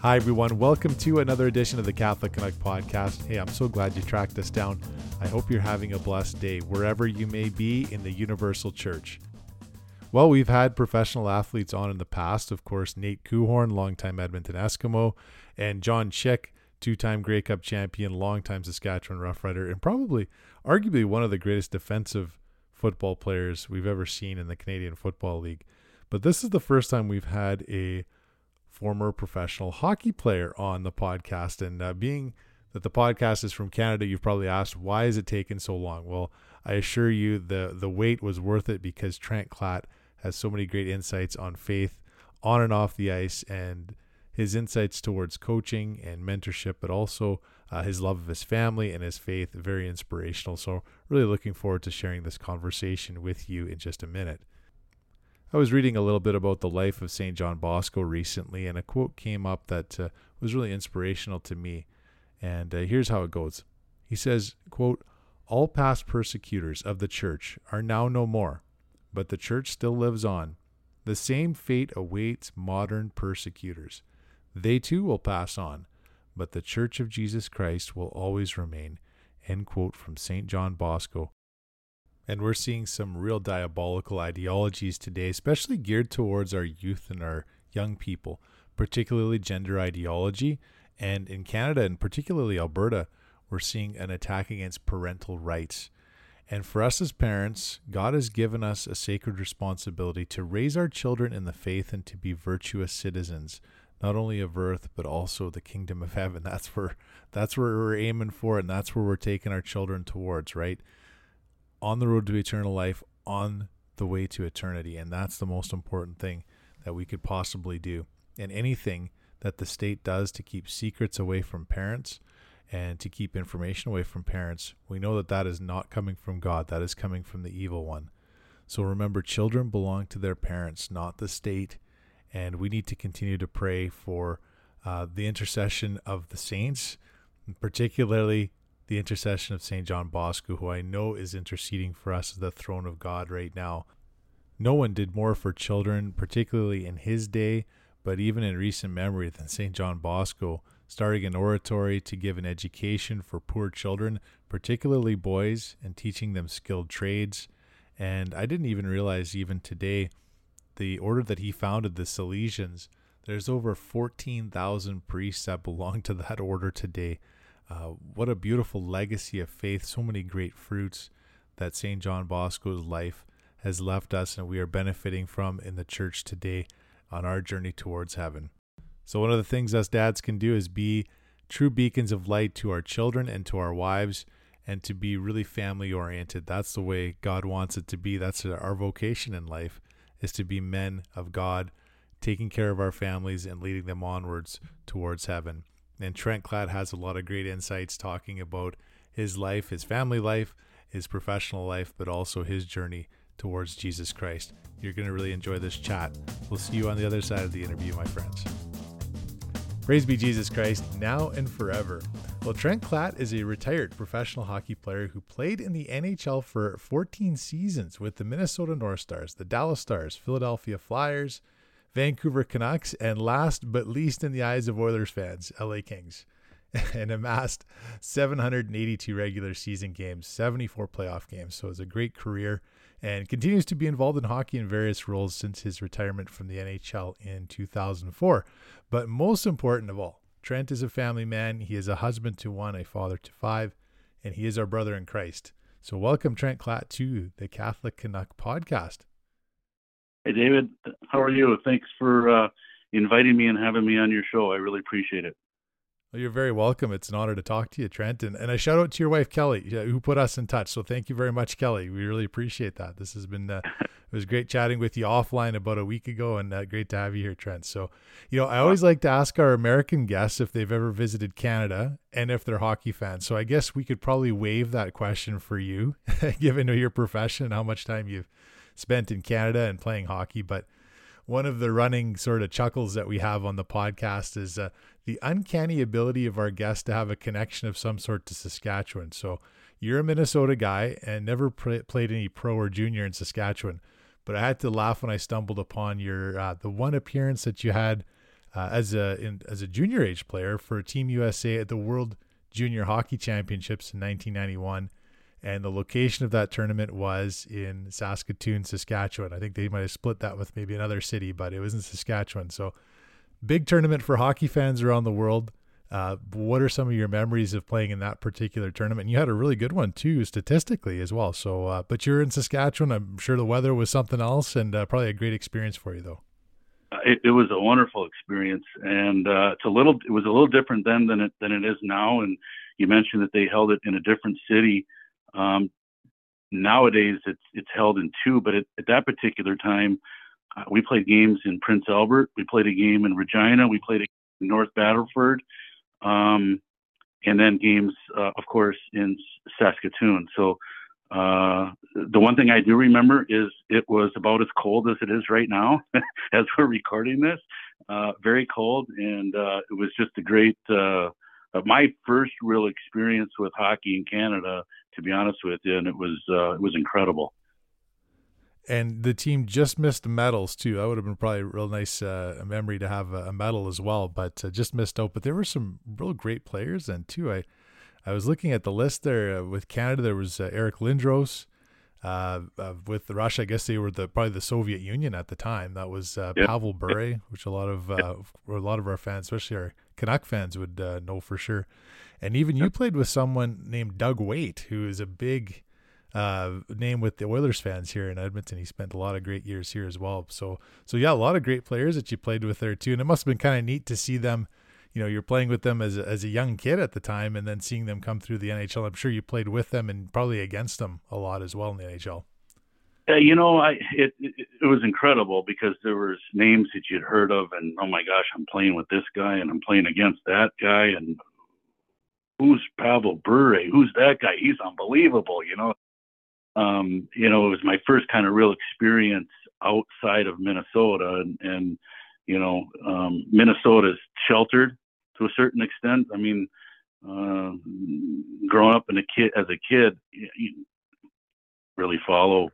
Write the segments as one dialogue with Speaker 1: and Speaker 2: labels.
Speaker 1: Hi, everyone. Welcome to another edition of the Catholic Canuck podcast. Hey, I'm so glad you tracked us down. I hope you're having a blessed day wherever you may be in the Universal Church. Well, we've had professional athletes on in the past. Of course, Nate Coehoorn, longtime Edmonton Eskimo, and John Chick, two time Grey Cup champion, longtime Saskatchewan Roughrider, and probably, arguably, one of the greatest defensive football players we've ever seen in the Canadian Football League. But this is the first time we've had a former professional hockey player on the podcast. And uh, being that the podcast is from Canada, you've probably asked, why is it taking so long? Well, I assure you the, the wait was worth it because Trent Klatt has so many great insights on faith on and off the ice and his insights towards coaching and mentorship, but also uh, his love of his family and his faith, very inspirational. So, really looking forward to sharing this conversation with you in just a minute. I was reading a little bit about the life of St. John Bosco recently, and a quote came up that uh, was really inspirational to me. And uh, here's how it goes. He says, quote, All past persecutors of the church are now no more, but the church still lives on. The same fate awaits modern persecutors. They too will pass on, but the church of Jesus Christ will always remain. End quote from St. John Bosco, and we're seeing some real diabolical ideologies today, especially geared towards our youth and our young people, particularly gender ideology. And in Canada, and particularly Alberta, we're seeing an attack against parental rights. And for us as parents, God has given us a sacred responsibility to raise our children in the faith and to be virtuous citizens, not only of earth but also the kingdom of heaven. That's where that's where we're aiming for, and that's where we're taking our children towards, right? On the road to eternal life, on the way to eternity. And that's the most important thing that we could possibly do. And anything that the state does to keep secrets away from parents and to keep information away from parents, we know that that is not coming from God, that is coming from the evil one. So remember, children belong to their parents, not the state. And we need to continue to pray for uh, the intercession of the saints, particularly the intercession of St. John Bosco, who I know is interceding for us at the throne of God right now. No one did more for children, particularly in his day, but even in recent memory, than St. John Bosco, starting an oratory to give an education for poor children, particularly boys, and teaching them skilled trades. And I didn't even realize, even today, the order that he founded, the Salesians, there's over 14,000 priests that belong to that order today. Uh, what a beautiful legacy of faith, so many great fruits that St. John Bosco's life has left us and we are benefiting from in the church today on our journey towards heaven. So, one of the things us dads can do is be true beacons of light to our children and to our wives and to be really family oriented. That's the way God wants it to be. That's our vocation in life is to be men of God, taking care of our families and leading them onwards towards heaven. And Trent Klatt has a lot of great insights talking about his life, his family life, his professional life, but also his journey towards Jesus Christ. You're going to really enjoy this chat. We'll see you on the other side of the interview, my friends. Praise be Jesus Christ, now and forever. Well, Trent Klatt is a retired professional hockey player who played in the NHL for 14 seasons with the Minnesota North Stars, the Dallas Stars, Philadelphia Flyers, Vancouver Canucks, and last but least in the eyes of Oilers fans, LA Kings, and amassed 782 regular season games, 74 playoff games. So it's a great career and continues to be involved in hockey in various roles since his retirement from the NHL in 2004. But most important of all, Trent is a family man. He is a husband to one, a father to five, and he is our brother in Christ. So welcome Trent Klatt, to the Catholic Canuck podcast.
Speaker 2: Hey, David, how are you? Thanks for uh, inviting me and having me on your show. I really appreciate it.
Speaker 1: Well, you're very welcome. It's an honor to talk to you, Trent. And, and I shout out to your wife, Kelly, who put us in touch. So thank you very much, Kelly. We really appreciate that. This has been, uh, it was great chatting with you offline about a week ago and uh, great to have you here, Trent. So, you know, I always like to ask our American guests if they've ever visited Canada and if they're hockey fans. So I guess we could probably waive that question for you, given your profession and how much time you've spent in Canada and playing hockey. But one of the running sort of chuckles that we have on the podcast is uh, the uncanny ability of our guests to have a connection of some sort to Saskatchewan. So you're a Minnesota guy and never pr- played any pro or junior in Saskatchewan, but I had to laugh when I stumbled upon your uh, the one appearance that you had uh, as a in, as a junior age player for Team USA at the World Junior Hockey Championships in 1991. And the location of that tournament was in Saskatoon, Saskatchewan. I think they might have split that with maybe another city, but it was in Saskatchewan. So, big tournament for hockey fans around the world. Uh, what are some of your memories of playing in that particular tournament? you had a really good one too, statistically as well. So, uh, but you're in Saskatchewan. I'm sure the weather was something else, and uh, probably a great experience for you, though.
Speaker 2: It, it was a wonderful experience, and uh, it's a little. It was a little different then than it than it is now. And you mentioned that they held it in a different city. Um, nowadays, it's it's held in two, but at, at that particular time, uh, we played games in Prince Albert. We played a game in Regina. We played in North Battleford um, and then games, uh, of course, in Saskatoon. So uh, the one thing I do remember is it was about as cold as it is right now as we're recording this. Uh, very cold, and uh, it was just a great. Uh, my first real experience with hockey in Canada, to be honest with you, and it was uh, it was incredible
Speaker 1: and the team just missed medals too. That would have been probably a real nice uh, memory to have a, medal as well, but uh, just missed out. But there were some real great players and too. I I was looking at the list there uh, with Canada. There was uh, Eric Lindros. Uh, uh, with Russia, I guess they were the probably the Soviet Union at the time. That was yep. Pavel Bure, which a lot of a lot of our fans, especially our Canuck fans, would know for sure. And even you played with someone named Doug Weight, who is a big uh, name with the Oilers fans here in Edmonton. He spent a lot of great years here as well. So, so yeah, a lot of great players that you played with there too. And it must have been kind of neat to see them. You know, you're playing with them as a, as a young kid at the time, and then seeing them come through the NHL. I'm sure you played with them and probably against them a lot as well in the NHL.
Speaker 2: Uh, you know, I it, it, it was incredible because there was names that you'd heard of, and oh my gosh, I'm playing with this guy, and I'm playing against that guy, and who's Pavel Bure? Who's that guy? He's unbelievable, you know um, you know, it was my first kind of real experience outside of Minnesota, and, and you know, um, Minnesota is sheltered to a certain extent. I mean, uh, growing up in a kid as a kid, you really follow,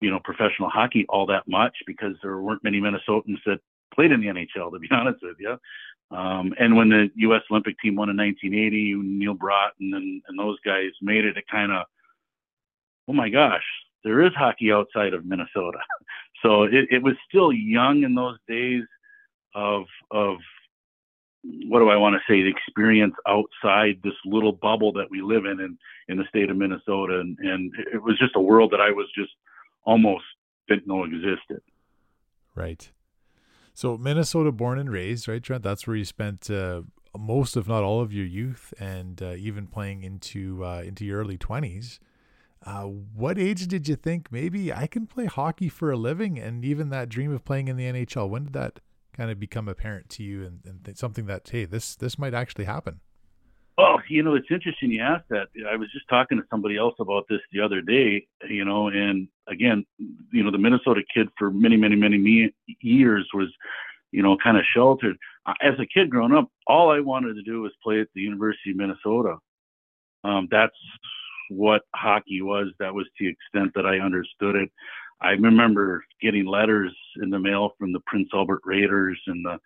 Speaker 2: you know, professional hockey all that much because there weren't many Minnesotans that played in the NHL. To be honest with you. Um, and when the U.S. Olympic team won in 1980, Neal Broten and, and those guys made it, it kind of oh my gosh, there is hockey outside of Minnesota. so it, it was still young in those days of of what do I want to say, the experience outside this little bubble that we live in in, in the state of Minnesota. And, and it was just a world that I was just almost didn't know existed.
Speaker 1: Right. So Minnesota born and raised, right, Trent? That's where you spent uh, most, if not all, of your youth, and uh, even playing into uh, into your early twenties. Uh, what age did you think maybe I can play hockey for a living and even that dream of playing in the NHL? When did that kind of become apparent to you and, and something that, hey, this, this might actually happen?
Speaker 2: Well, you know, it's interesting you asked that. I was just talking to somebody else about this the other day, you know, and again, you know, the Minnesota kid for many, many, many me- years was, you know, kind of sheltered. As a kid growing up, all I wanted to do was play at the University of Minnesota. Um, that's what hockey was. That was to the extent that I understood it. I remember getting letters in the mail from the Prince Albert Raiders and the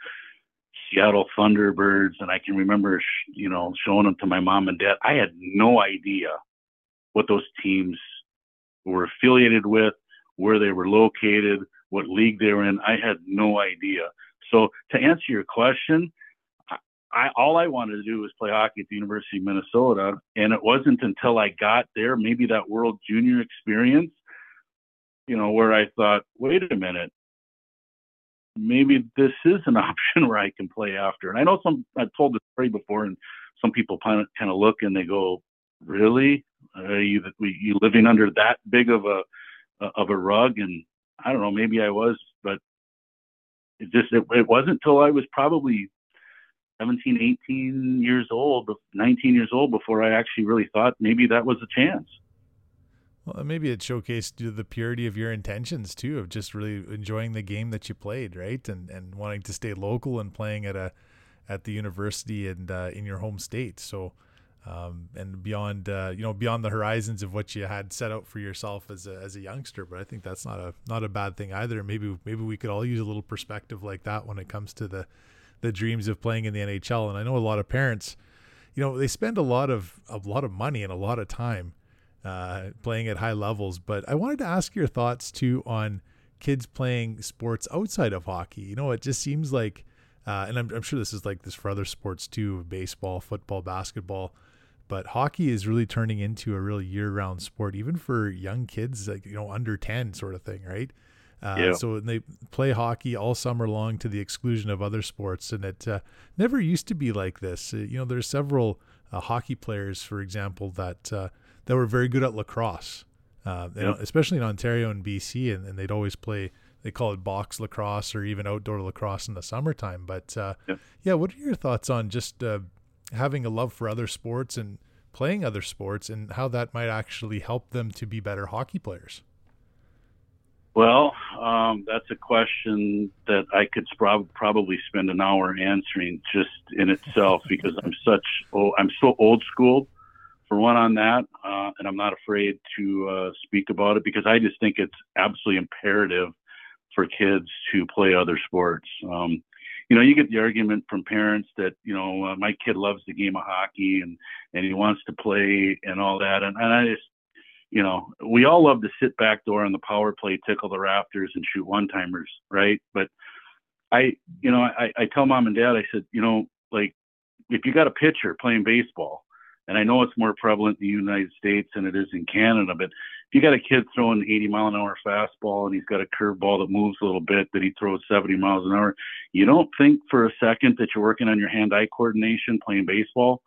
Speaker 2: Seattle Thunderbirds, and I can remember, you know, showing them to my mom and dad. I had no idea what those teams were affiliated with, where they were located, what league they were in. I had no idea. So to answer your question, I all I wanted to do was play hockey at the University of Minnesota, and it wasn't until I got there, maybe that World Junior experience, you know, where I thought, wait a minute, maybe this is an option where I can play after. And I know some I've told this story before, and some people kind of kind of look and they go, really, are you you living under that big of a of a rug? And I don't know, maybe I was, but it just it, it wasn't until I was probably 17, 18 years old, 19 years old before I actually really thought maybe that was a chance.
Speaker 1: Well, maybe it showcased the purity of your intentions too, of just really enjoying the game that you played, right, and and wanting to stay local and playing at a at the university and uh, in your home state. So, um, and beyond uh, you know beyond the horizons of what you had set out for yourself as a, as a youngster. But I think that's not a not a bad thing either. Maybe maybe we could all use a little perspective like that when it comes to the the dreams of playing in the NHL. And I know a lot of parents, you know, they spend a lot of a lot of money and a lot of time uh, playing at high levels. But I wanted to ask your thoughts too on kids playing sports outside of hockey. You know, it just seems like, uh, and I'm, I'm sure this is like this for other sports too, baseball, football, basketball but hockey is really turning into a real year-round sport, even for young kids, like you know under ten sort of thing, right? Uh, yeah. So they play hockey all summer long to the exclusion of other sports, and it uh, never used to be like this. Uh, you know, there's several uh, hockey players, for example, that uh, that were very good at lacrosse, uh, yeah. especially in Ontario and BC, and, and, they'd always play. They call it box lacrosse or even outdoor lacrosse in the summertime. But yeah. yeah. what are your thoughts on just having a love for other sports and playing other sports and how that might actually help them to be better hockey players?
Speaker 2: Well, um, that's a question that I could prob- probably spend an hour answering just in itself because I'm such oh I'm so old school for one on that, uh, and I'm not afraid to uh, speak about it because I just think it's absolutely imperative for kids to play other sports. Um, you know, you get the argument from parents that, you know, uh, my kid loves the game of hockey and, and he wants to play and all that. And, and I just, you know, we all love to sit back door on the power play, tickle the rafters and shoot one timers, right? But I, you know, I, I tell mom and dad, I said, you know, like if you got a pitcher playing baseball, and I know it's more prevalent in the United States than it is in Canada, but if you got a kid throwing 80 mile an hour fastball and he's got a curveball that moves a little bit that he throws 70 miles an hour, you don't think for a second that you're working on your hand-eye coordination playing baseball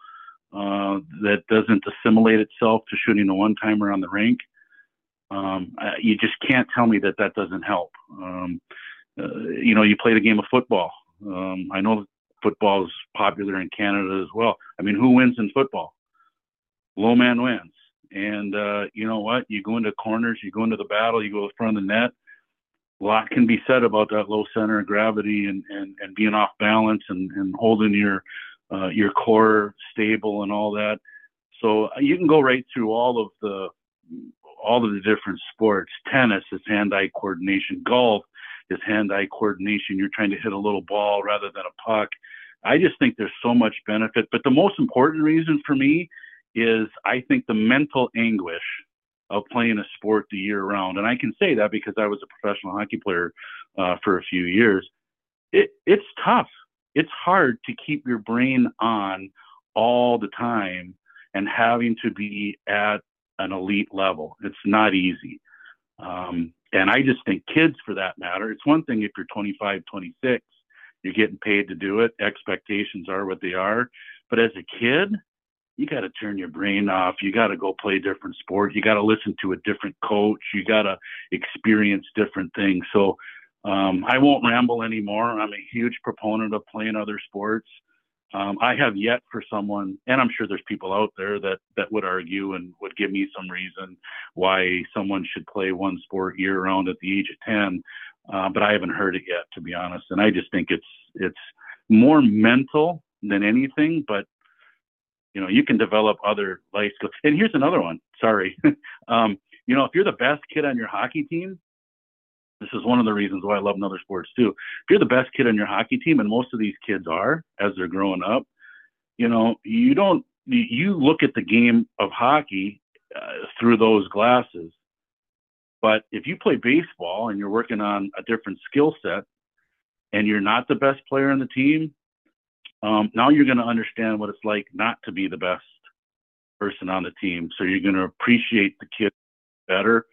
Speaker 2: uh, that doesn't assimilate itself to shooting a one-timer on the rink. Um, you just can't tell me that that doesn't help. Um, uh, you know, you play the game of football. Um, I know football is popular in Canada as well. I mean, who wins in football? Low man wins. And uh, you know what? You go into corners, you go into the battle, you go in front of the net. A lot can be said about that low center of gravity and, and, and being off balance and, and holding your uh, your core stable and all that. So uh, you can go right through all of the all of the different sports. Tennis is hand-eye coordination. Golf is hand-eye coordination. You're trying to hit a little ball rather than a puck. I just think there's so much benefit. But the most important reason for me is I think the mental anguish of playing a sport the year round, and I can say that because I was a professional hockey player uh, for a few years. It, it's tough. It's hard to keep your brain on all the time and having to be at an elite level. It's not easy. Um, and I just think kids, for that matter, it's one thing if you're 25, 26, you're getting paid to do it. Expectations are what they are. But as a kid, you got to turn your brain off. You got to go play a different sport. You got to listen to a different coach. You got to experience different things. So um, I won't ramble anymore. I'm a huge proponent of playing other sports. Um, I have yet for someone, and I'm sure there's people out there that that would argue and would give me some reason why someone should play one sport year round at the age of 10. Uh, but I haven't heard it yet, to be honest. And I just think it's it's more mental than anything. But you know you can develop other life skills. And here's another one sorry. Um, you know if you're the best kid on your hockey team this is one of the reasons why i love other sports too. If you're the best kid on your hockey team and most of these kids are as they're growing up you know you don't you look at the game of hockey uh, through those glasses. But if you play baseball and you're working on a different skill set and you're not the best player on the team um, now you're going to understand what it's like not to be the best person on the team. So you're going to appreciate the kid better.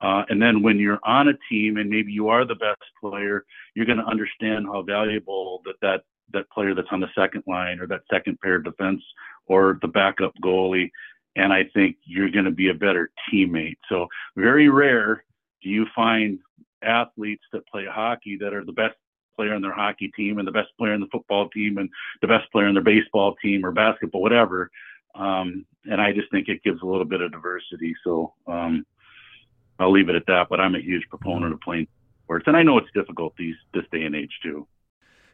Speaker 2: Uh, and then when you're on a team and maybe you are the best player, you're going to understand how valuable that, that that player that's on the second line or that second pair of defense or the backup goalie. And I think you're going to be a better teammate. So very rare do you find athletes that play hockey that are the best player in their hockey team and the best player in the football team and the best player in their baseball team or basketball, whatever. Um, and I just think it gives a little bit of diversity. So um, I'll leave it at that. But I'm a huge proponent of playing sports, and I know it's difficult these this day and age too.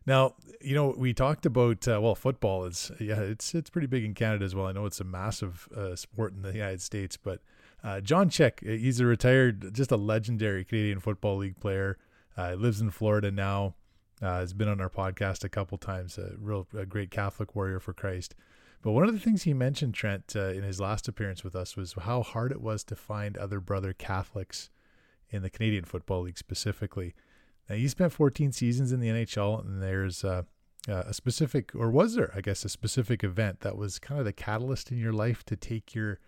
Speaker 1: Now, you know, we talked about uh, well, football is yeah, it's it's pretty big in Canada as well. I know it's a massive uh, sport in the United States, but uh, John Chick, he's a retired, just a legendary Canadian Football League player. Uh, lives in Florida now. Uh, has been on our podcast a couple times. A real a great Catholic warrior for Christ. But one of the things he mentioned, Trent, uh, in his last appearance with us, was how hard it was to find other brother Catholics in the Canadian Football League specifically. Now, you spent 14 seasons in the NHL, and there's uh, uh, a specific, or was there, I guess, a specific event that was kind of the catalyst in your life to take your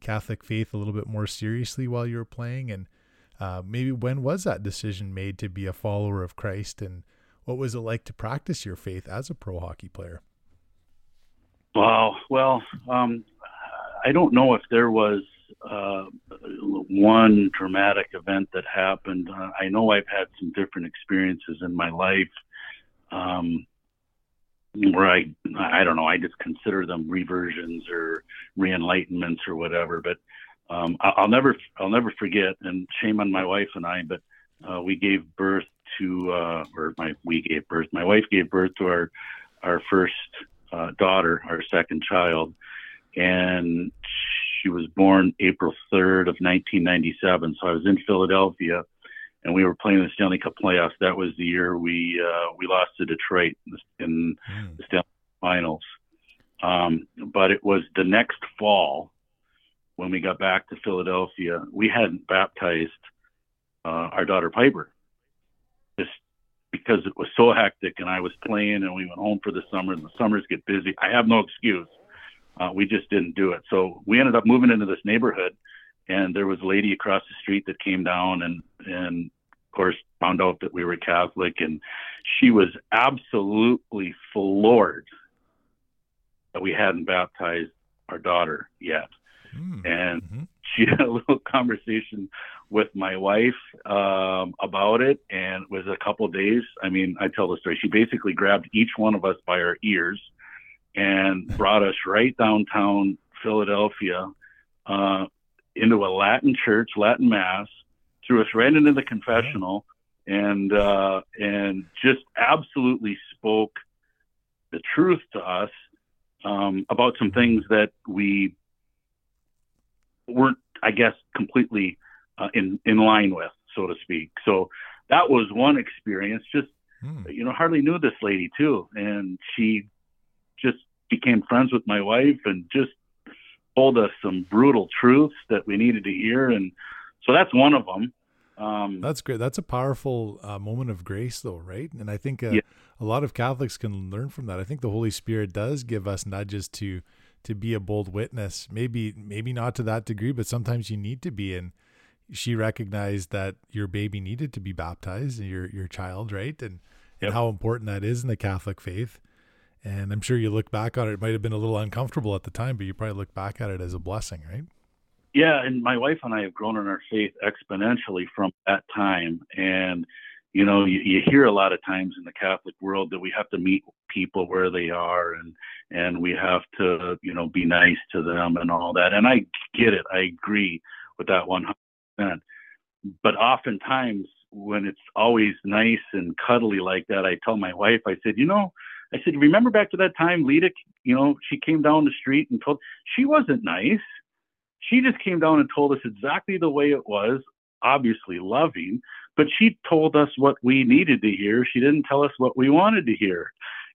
Speaker 1: Catholic faith a little bit more seriously while you were playing? And uh, maybe when was that decision made to be a follower of Christ? And what was it like to practice your faith as a pro hockey player?
Speaker 2: Wow. Well, um, I don't know if there was uh, one dramatic event that happened. Uh, I know I've had some different experiences in my life um, where I, I don't know, I just consider them reversions or re-enlightenments or whatever. But um, I'll never, I'll never forget. And shame on my wife and I, but uh, we gave birth to, uh, or my, we gave birth. My wife gave birth to our, our first uh, daughter, our second child, and she was born April 3rd of 1997. So I was in Philadelphia, and we were playing the Stanley Cup playoffs. That was the year we uh, we lost to Detroit in mm. the Stanley Finals. Um, but it was the next fall when we got back to Philadelphia. We hadn't baptized uh, our daughter Piper because it was so hectic and I was playing and we went home for the summer and the summers get busy. I have no excuse. Uh, we just didn't do it. So we ended up moving into this neighborhood and there was a lady across the street that came down and, and of course found out that we were Catholic and she was absolutely floored that we hadn't baptized our daughter yet. Mm-hmm. And. she had a little conversation with my wife um, about it, and it was a couple days. I mean, I tell the story. She basically grabbed each one of us by our ears and brought us right downtown Philadelphia uh, into a Latin church, Latin mass, threw us right into the confessional, and uh, and just absolutely spoke the truth to us um, about some things that we weren't, I guess, completely uh, in in line with, so to speak. So that was one experience. Just hmm. you know, hardly knew this lady too, and she just became friends with my wife and just told us some brutal truths that we needed to hear, and so that's one of them.
Speaker 1: Um, that's great. That's a powerful uh, moment of grace, though, right? And I think uh, yeah. a lot of Catholics can learn from that. I think the Holy Spirit does give us nudges to to be a bold witness. Maybe maybe not to that degree, but sometimes you need to be. And she recognized that your baby needed to be baptized, your your child, right? And yep. and how important that is in the Catholic faith. And I'm sure you look back on it, it might have been a little uncomfortable at the time, but you probably look back at it as a blessing, right?
Speaker 2: Yeah, and my wife and I have grown in our faith exponentially from that time. And you know, you, you hear a lot of times in the Catholic world that we have to meet people where they are, and and we have to, you know, be nice to them and all that. And I get it. I agree with that 100%. But oftentimes, when it's always nice and cuddly like that, I tell my wife, I said, you know, I said, remember back to that time Lita, you know, she came down the street and told, she wasn't nice. She just came down and told us exactly the way it was, obviously loving, but she told us what we needed to hear. She didn't tell us what we wanted to hear.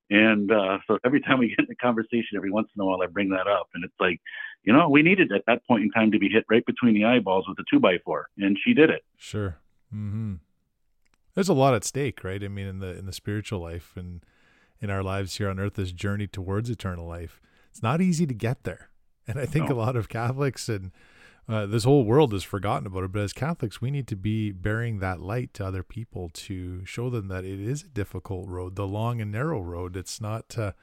Speaker 2: And uh, so every time we get in a conversation, every once in a while, I bring that up. And it's like, you know, we needed at that point in time to be hit right between the eyeballs with a two by four, and she did it.
Speaker 1: Sure. Mm-hmm. There's a lot at stake, right? I mean, in the in the spiritual life and in our lives here on earth, this journey towards eternal life. It's not easy to get there, and I think no. a lot of Catholics and uh, this whole world has forgotten about it. But as Catholics, we need to be bearing that light to other people to show them that it is a difficult road, the long and narrow road. It's not. Uh,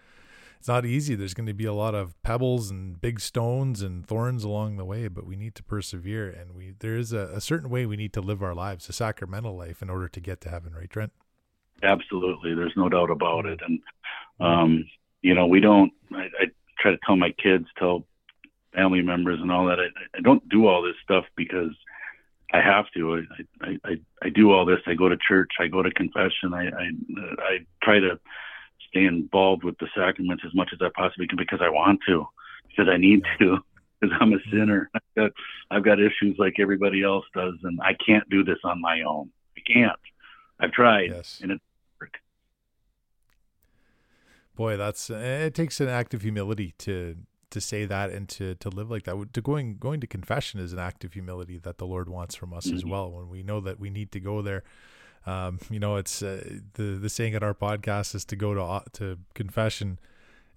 Speaker 1: it's not easy. There's going to be a lot of pebbles and big stones and thorns along the way, but we need to persevere. And we there is a, a certain way we need to live our lives, a sacramental life, in order to get to heaven. Right, Trent?
Speaker 2: Absolutely. There's no doubt about it. And um, you know, we don't. I, I try to tell my kids, tell family members and all that. I, I don't do all this stuff because I have to. I, I, I, I do all this. I go to church. I go to confession. I, I, I try to stay involved with the sacraments as much as I possibly can because I want to, because I need to, because I'm a mm-hmm. sinner. I've got, I've got issues like everybody else does, and I can't do this on my own. I can't. I've tried, yes. and it
Speaker 1: Boy, that's it takes an act of humility to to say that and to to live like that. To going going to confession is an act of humility that the Lord wants from us mm-hmm. as well. When we know that we need to go there, um, you know, it's uh, the the saying at our podcast is to go to uh, to confession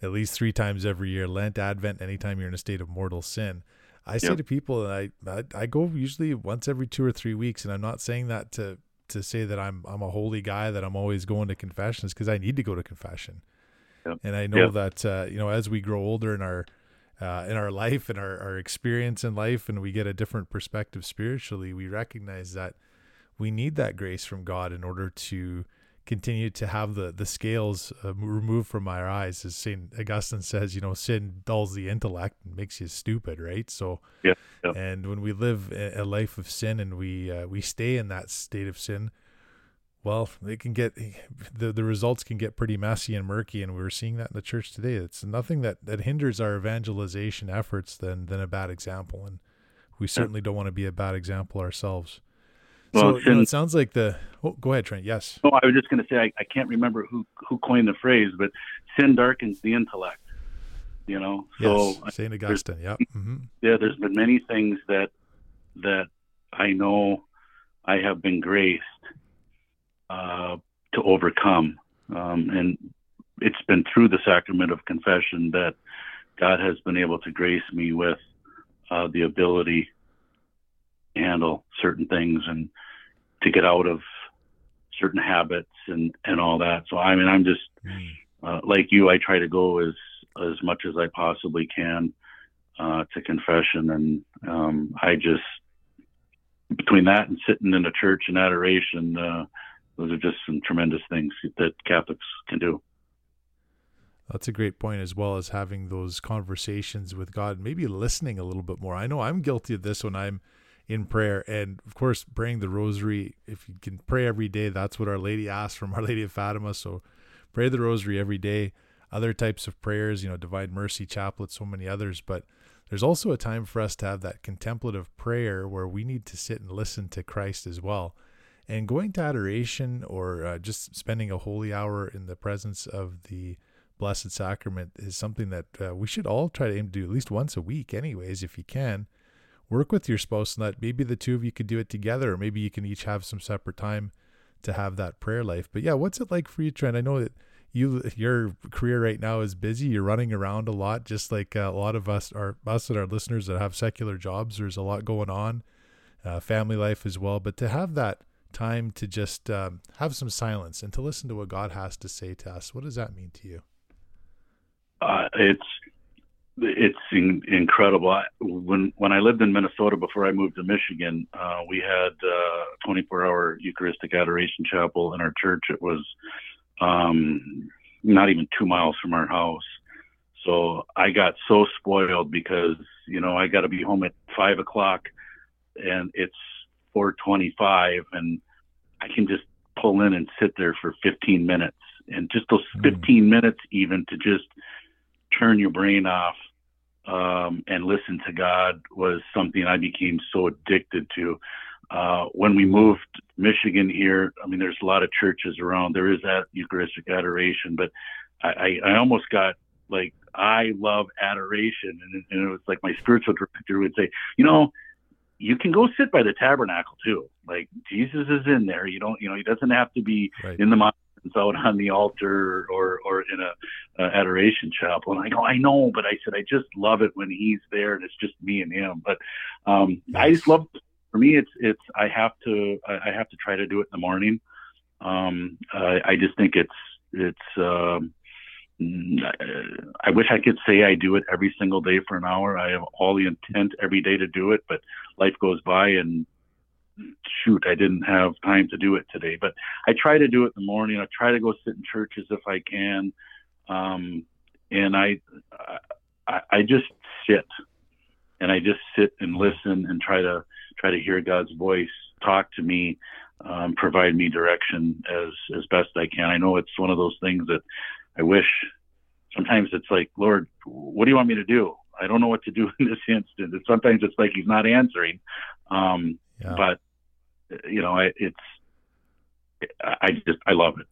Speaker 1: at least three times every year, Lent, Advent, anytime you're in a state of mortal sin. I say to people, and I, I I go usually once every two or three weeks, and I'm not saying that to to say that I'm I'm a holy guy that I'm always going to confessions because I need to go to confession. Yep. And I know yep. that uh, you know as we grow older in our uh, in our life and our, our experience in life, and we get a different perspective spiritually, we recognize that we need that grace from God in order to continue to have the the scales uh, removed from our eyes as saint augustine says you know sin dulls the intellect and makes you stupid right so
Speaker 2: yeah,
Speaker 1: yeah. and when we live a life of sin and we uh, we stay in that state of sin well, it can get the the results can get pretty messy and murky, and we're seeing that in the church today. It's nothing that that hinders our evangelization efforts than than a bad example, and we certainly don't want to be a bad example ourselves. Well, so you know, it sounds like the. Oh, go ahead, Trent. Yes.
Speaker 2: Oh, I was just going to say I, I can't remember who who coined the phrase, but sin darkens the intellect. You know,
Speaker 1: so yes, Saint Augustine. Yeah. Mm-hmm.
Speaker 2: Yeah, there's been many things that that I know I have been graced uh, to overcome. Um, and it's been through the sacrament of confession that God has been able to grace me with uh, the ability to handle certain things and to get out of certain habits and, and all that. So, I mean, I'm just mm. uh, like you, I try to go as, as much as I possibly can uh, to confession. And um, I just, between that and sitting in a church in adoration, uh, those are just some tremendous things that Catholics can do.
Speaker 1: That's a great point, as well as having those conversations with God, maybe listening a little bit more. I know I'm guilty of this when I'm in prayer, and of course, praying the Rosary. If you can pray every day, that's what Our Lady asked from Our Lady of Fatima. So, pray the Rosary every day. Other types of prayers, you know, Divine Mercy Chaplet, so many others. But there's also a time for us to have that contemplative prayer where we need to sit and listen to Christ as well. And going to adoration or uh, just spending a holy hour in the presence of the Blessed Sacrament is something that uh, we should all try to aim to do at least once a week, anyways, if you can. Work with your spouse and that maybe the two of you could do it together, or maybe you can each have some separate time to have that prayer life. But yeah, what's it like for you, Trent? I know that you your career right now is busy. You're running around a lot, just like uh, a lot of us are us and our listeners that have secular jobs. There's a lot going on, uh, family life as well. But to have that time to just um, have some silence and to listen to what God has to say to us. What does that mean to you?
Speaker 2: Uh, it's it's in, incredible. I, when when I lived in Minnesota before I moved to Michigan, uh, we had uh, 24-hour Eucharistic Adoration Chapel in our church. It was um, not even two miles from our house. So I got so spoiled because you know I got to be home at five o'clock, and it's 425 and I can just pull in and sit there for 15 minutes and just those hmm. 15 mm. minutes even to just turn your brain off um, and listen to God was something I became so addicted to. Uh, when we moved Michigan here, I mean, there's a lot of churches around. There is that Eucharistic adoration, but I, I, I almost got like I love adoration, and, and it was like my spiritual director would say, you know, you can go sit by the tabernacle too. Like Jesus is in there. You don't, you know, he doesn't have to be right. in the mountains out on the altar or or in a, a adoration chapel. And I go, I know, but I said I just love it when he's there and it's just me and him. But um, yes. I just love. For me, it's it's I have to I have to try to do it in the morning. Um, I, I just think it's it's um, I wish I could say I do it every single day for an hour. I have all the intent every day to do it, but life goes by and shoot, I didn't have time to do it today. But I try to do it in the morning. I try to go sit in churches if I can. Um, and I, I, I just sit and I just sit and listen and try to try to hear God's voice talk to me, um, provide me direction as as best I can. I know it's one of those things that I wish. Sometimes it's like, Lord, what do you want me to do? I don't know what to do in this instant. And sometimes it's like He's not answering. Um, yeah. But you know, I, it's I just I love it.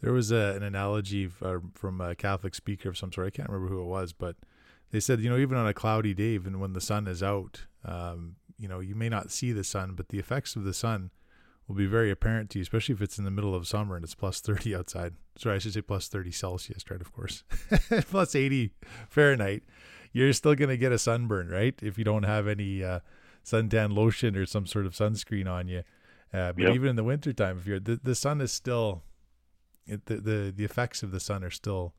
Speaker 1: There was a, an analogy uh, from a Catholic speaker of some sort. I can't remember who it was, but they said, you know, even on a cloudy day, even when the sun is out, um, you know, you may not see the sun, but the effects of the sun will be very apparent to you, especially if it's in the middle of summer and it's plus 30 outside. Sorry, I should say plus 30 Celsius, right? Of course, plus 80 Fahrenheit. You're still going to get a sunburn, right? If you don't have any uh, suntan lotion or some sort of sunscreen on you. Uh, but yep. even in the wintertime, if you're the, the sun is still it, the, the the effects of the sun are still,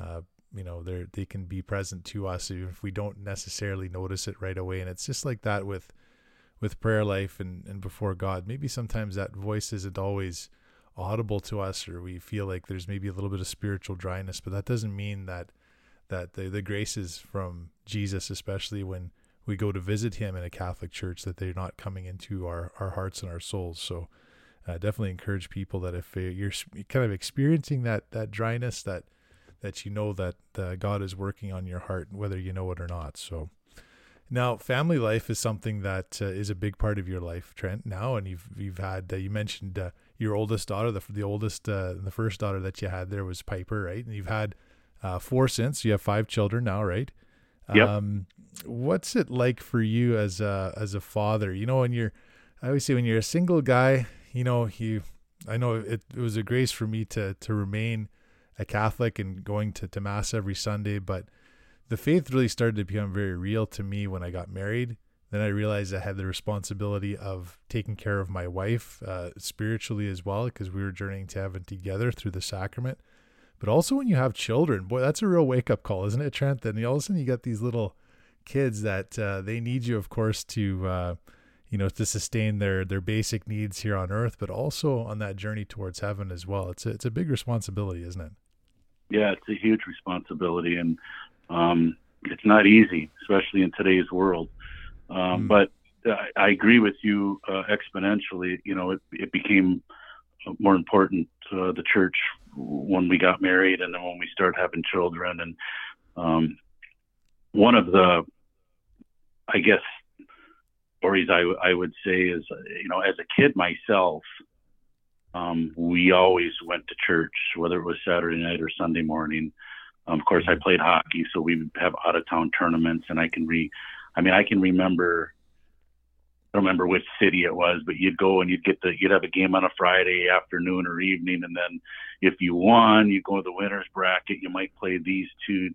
Speaker 1: uh, you know, they they can be present to us even if we don't necessarily notice it right away. And it's just like that with with prayer life and and before God. Maybe sometimes that voice isn't always audible to us, or we feel like there's maybe a little bit of spiritual dryness, but that doesn't mean that that the the graces from Jesus, especially when we go to visit him in a Catholic church, that they're not coming into our, our hearts and our souls. So uh, definitely encourage people that if you're kind of experiencing that that dryness, that that you know that uh, God is working on your heart, whether you know it or not. So now, family life is something that uh, is a big part of your life, Trent. Now, and you've you've had uh, you mentioned uh, your oldest daughter, the the oldest uh, the first daughter that you had there was Piper, right? And you've had four since. You have five children now, right?
Speaker 2: Yep. Um,
Speaker 1: what's it like for you as a as a father? You know, when you're I always say when you're a single guy, you know, he, I know it, it was a grace for me to, to remain a Catholic and going to, to mass every Sunday, but the faith really started to become very real to me when I got married. Then I realized I had the responsibility of taking care of my wife uh, spiritually as well, because we were journeying to heaven together through the sacrament. But also when you have children, boy, that's a real wake up call, isn't it, Trent? Then all of a sudden you got these little kids that uh, they need you, of course, to uh, you know, to sustain their their basic needs here on earth, but also on that journey towards heaven as well. It's a, it's a big responsibility, isn't it?
Speaker 2: Yeah, it's a huge responsibility, and um, it's not easy, especially in today's world. Um, mm. But I, I, agree with you uh, exponentially. You know, it it became more important to the church when we got married, and then when we started having children, and um, one of the, I guess, stories I, I would say is, you know, as a kid myself, um, we always went to church, whether it was Saturday night or Sunday morning. Of course, I played hockey, so we have out of town tournaments, and I can re, I mean, I can remember. I don't remember which city it was, but you'd go and you'd get the you'd have a game on a Friday afternoon or evening, and then if you won, you go to the winners bracket. You might play these two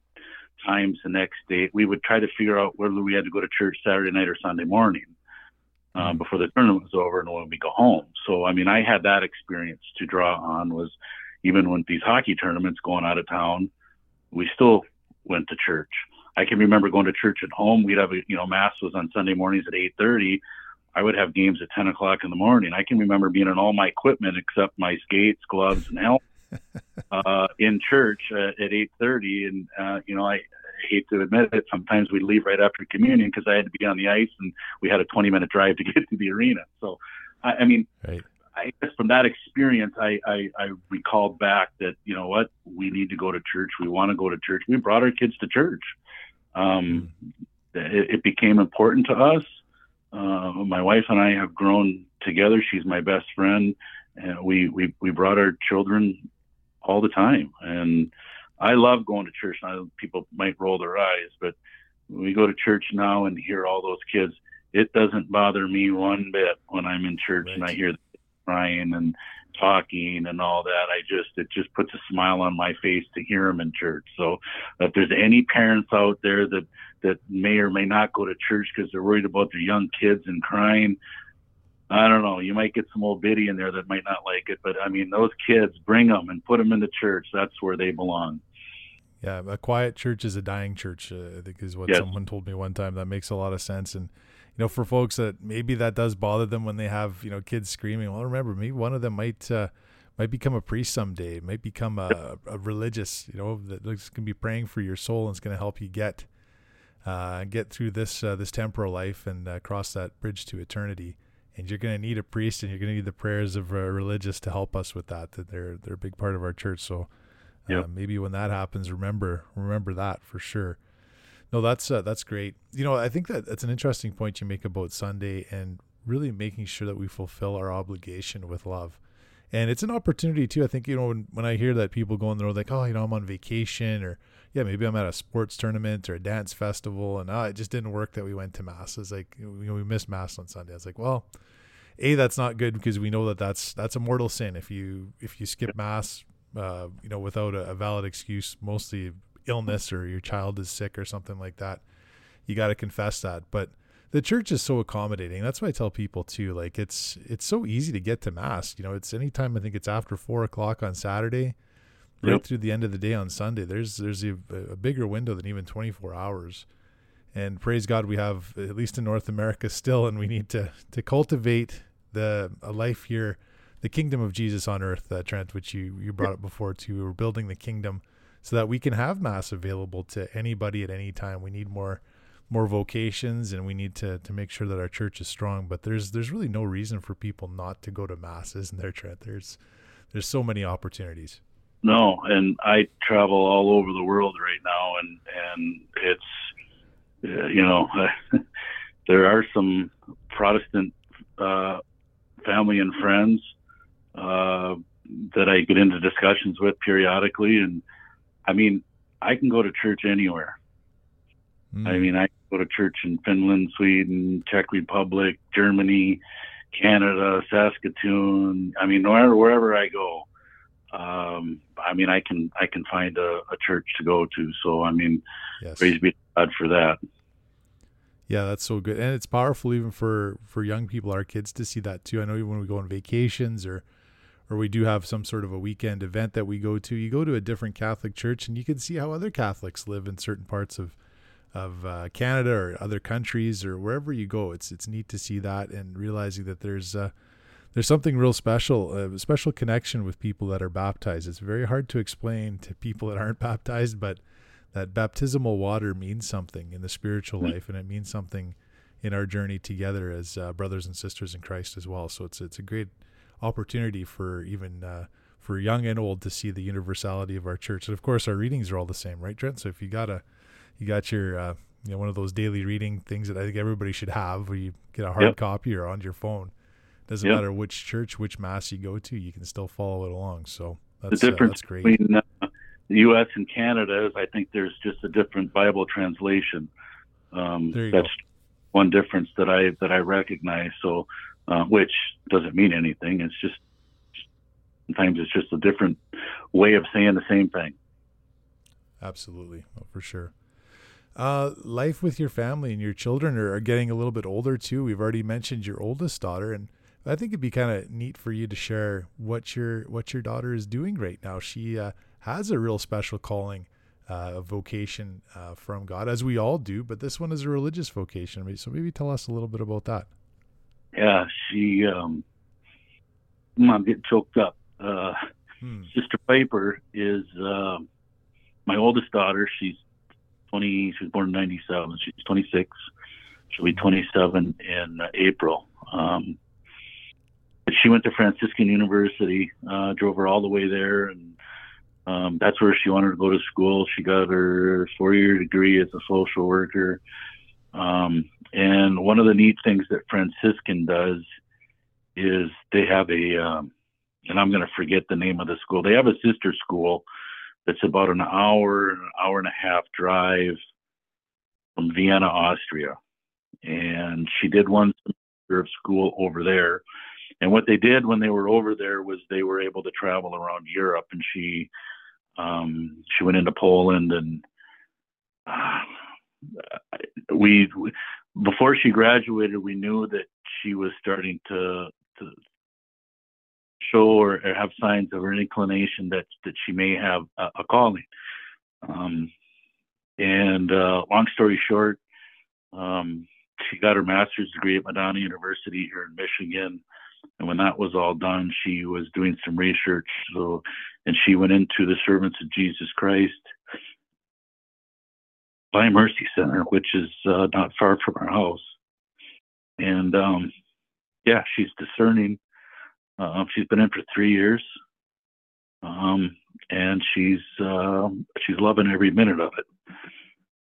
Speaker 2: times the next day. We would try to figure out whether we had to go to church Saturday night or Sunday morning um, mm-hmm. before the tournament was over and when we go home. So, I mean, I had that experience to draw on was even when these hockey tournaments going out of town, we still went to church. I can remember going to church at home. We'd have a, you know, mass was on Sunday mornings at 830. I would have games at 10 o'clock in the morning. I can remember being in all my equipment except my skates, gloves, and helmet uh, in church uh, at 8:30, and uh, you know I hate to admit it, sometimes we'd leave right after communion because I had to be on the ice and we had a 20 minute drive to get to the arena. So, I, I mean, right. I guess from that experience, I, I, I recalled back that, you know what, we need to go to church. We want to go to church. We brought our kids to church. Um, mm. it, it, became important to us. Uh, my wife and I have grown together. She's my best friend. And we, we, we brought our children all the time. And I love going to church. Now people might roll their eyes, but we go to church now and hear all those kids, it doesn't bother me one bit when I'm in church right. and I hear them crying and talking and all that. I just it just puts a smile on my face to hear them in church. So if there's any parents out there that that may or may not go to church because they're worried about their young kids and crying, I don't know. You might get some old biddy in there that might not like it, but I mean, those kids, bring them and put them in the church. That's where they belong.
Speaker 1: Yeah, a quiet church is a dying church. Uh, I think is what yes. someone told me one time. That makes a lot of sense. And you know, for folks that maybe that does bother them when they have you know kids screaming. Well, remember, maybe one of them might uh, might become a priest someday. Might become a, a religious. You know, that's going to be praying for your soul and is going to help you get uh, get through this uh, this temporal life and uh, cross that bridge to eternity. And you're going to need a priest, and you're going to need the prayers of a religious to help us with that. That they're they're a big part of our church. So uh, yep. maybe when that happens, remember remember that for sure. No, that's uh, that's great. You know, I think that that's an interesting point you make about Sunday and really making sure that we fulfill our obligation with love. And it's an opportunity too. I think you know when, when I hear that people go on the road like, oh, you know, I'm on vacation or yeah, maybe I'm at a sports tournament or a dance festival, and oh, it just didn't work that we went to mass. It's like you know, we missed mass on Sunday. I was like, well, a that's not good because we know that that's that's a mortal sin. If you if you skip mass, uh, you know, without a, a valid excuse, mostly illness or your child is sick or something like that, you got to confess that. But the church is so accommodating. That's why I tell people too. Like it's it's so easy to get to mass. You know, it's anytime I think it's after four o'clock on Saturday, right yep. through the end of the day on Sunday. There's there's a, a bigger window than even 24 hours. And praise God, we have at least in North America still, and we need to to cultivate the a life here, the kingdom of Jesus on earth. Uh, Trent, which you you brought up before too. We're building the kingdom so that we can have mass available to anybody at any time. We need more more vocations and we need to to make sure that our church is strong but there's there's really no reason for people not to go to mass isn't there Trent there's there's so many opportunities
Speaker 2: no and I travel all over the world right now and and it's uh, you know there are some Protestant uh, family and friends uh, that I get into discussions with periodically and I mean I can go to church anywhere Mm. I mean, I go to church in Finland, Sweden, Czech Republic, Germany, Canada, Saskatoon. I mean, no matter wherever I go, um, I mean, I can I can find a, a, church to go to. So I mean, yes. praise be to God for that.
Speaker 1: Yeah, that's so good, and it's powerful even for for young people, our kids, to see that too. I know even when we go on vacations or or we do have some sort of a weekend event that we go to, you go to a different Catholic church, and you can see how other Catholics live in certain parts of of uh, Canada or other countries or wherever you go. It's it's neat to see that and realizing that there's uh, there's something real special, a special connection with people that are baptized. It's very hard to explain to people that aren't baptized, but that baptismal water means something in the spiritual mm-hmm. life, and it means something in our journey together as uh, brothers and sisters in Christ as well. So it's it's a great opportunity for even uh, for young and old to see the universality of our church. And of course, our readings are all the same, right, Trent? So if you got a you got your uh, you know one of those daily reading things that I think everybody should have, where you get a hard yep. copy or on your phone. Doesn't yep. matter which church, which mass you go to, you can still follow it along. So that's,
Speaker 2: the difference
Speaker 1: uh, that's
Speaker 2: between uh, the U.S. and Canada is I think there's just a different Bible translation. Um, that's go. one difference that I that I recognize. So, uh, which doesn't mean anything. It's just sometimes it's just a different way of saying the same thing.
Speaker 1: Absolutely, oh, for sure. Uh, life with your family and your children are, are, getting a little bit older too. We've already mentioned your oldest daughter, and I think it'd be kind of neat for you to share what your what your daughter is doing right now. She uh, has a real special calling, uh, a vocation uh, from God, as we all do, but this one is a religious vocation. So maybe tell us a little bit about that.
Speaker 2: Yeah, she. Um, I'm getting choked up. Uh, hmm. Sister Piper is uh, my oldest daughter. She's 20. She was born in 97. She's 26. She'll be 27 in April. Um, she went to Franciscan University, uh, drove her all the way there, and um, that's where she wanted to go to school. She got her four-year degree as a social worker. Um, and one of the neat things that Franciscan does is they have a, um, and I'm going to forget the name of the school. They have a sister school that's about an hour, an hour and a half drive from Vienna, Austria. And she did one semester of school over there. And what they did when they were over there was they were able to travel around Europe. And she um, she went into Poland and uh, we, before she graduated, we knew that she was starting to to show or, or have signs of an inclination that that she may have a, a calling. Um, and uh, long story short, um, she got her master's degree at Madonna University here in Michigan. And when that was all done, she was doing some research. So, and she went into the Servants of Jesus Christ. By Mercy Center, which is uh, not far from our house. And um, yeah, she's discerning. Uh, she's been in for three years, um, and she's uh, she's loving every minute of it.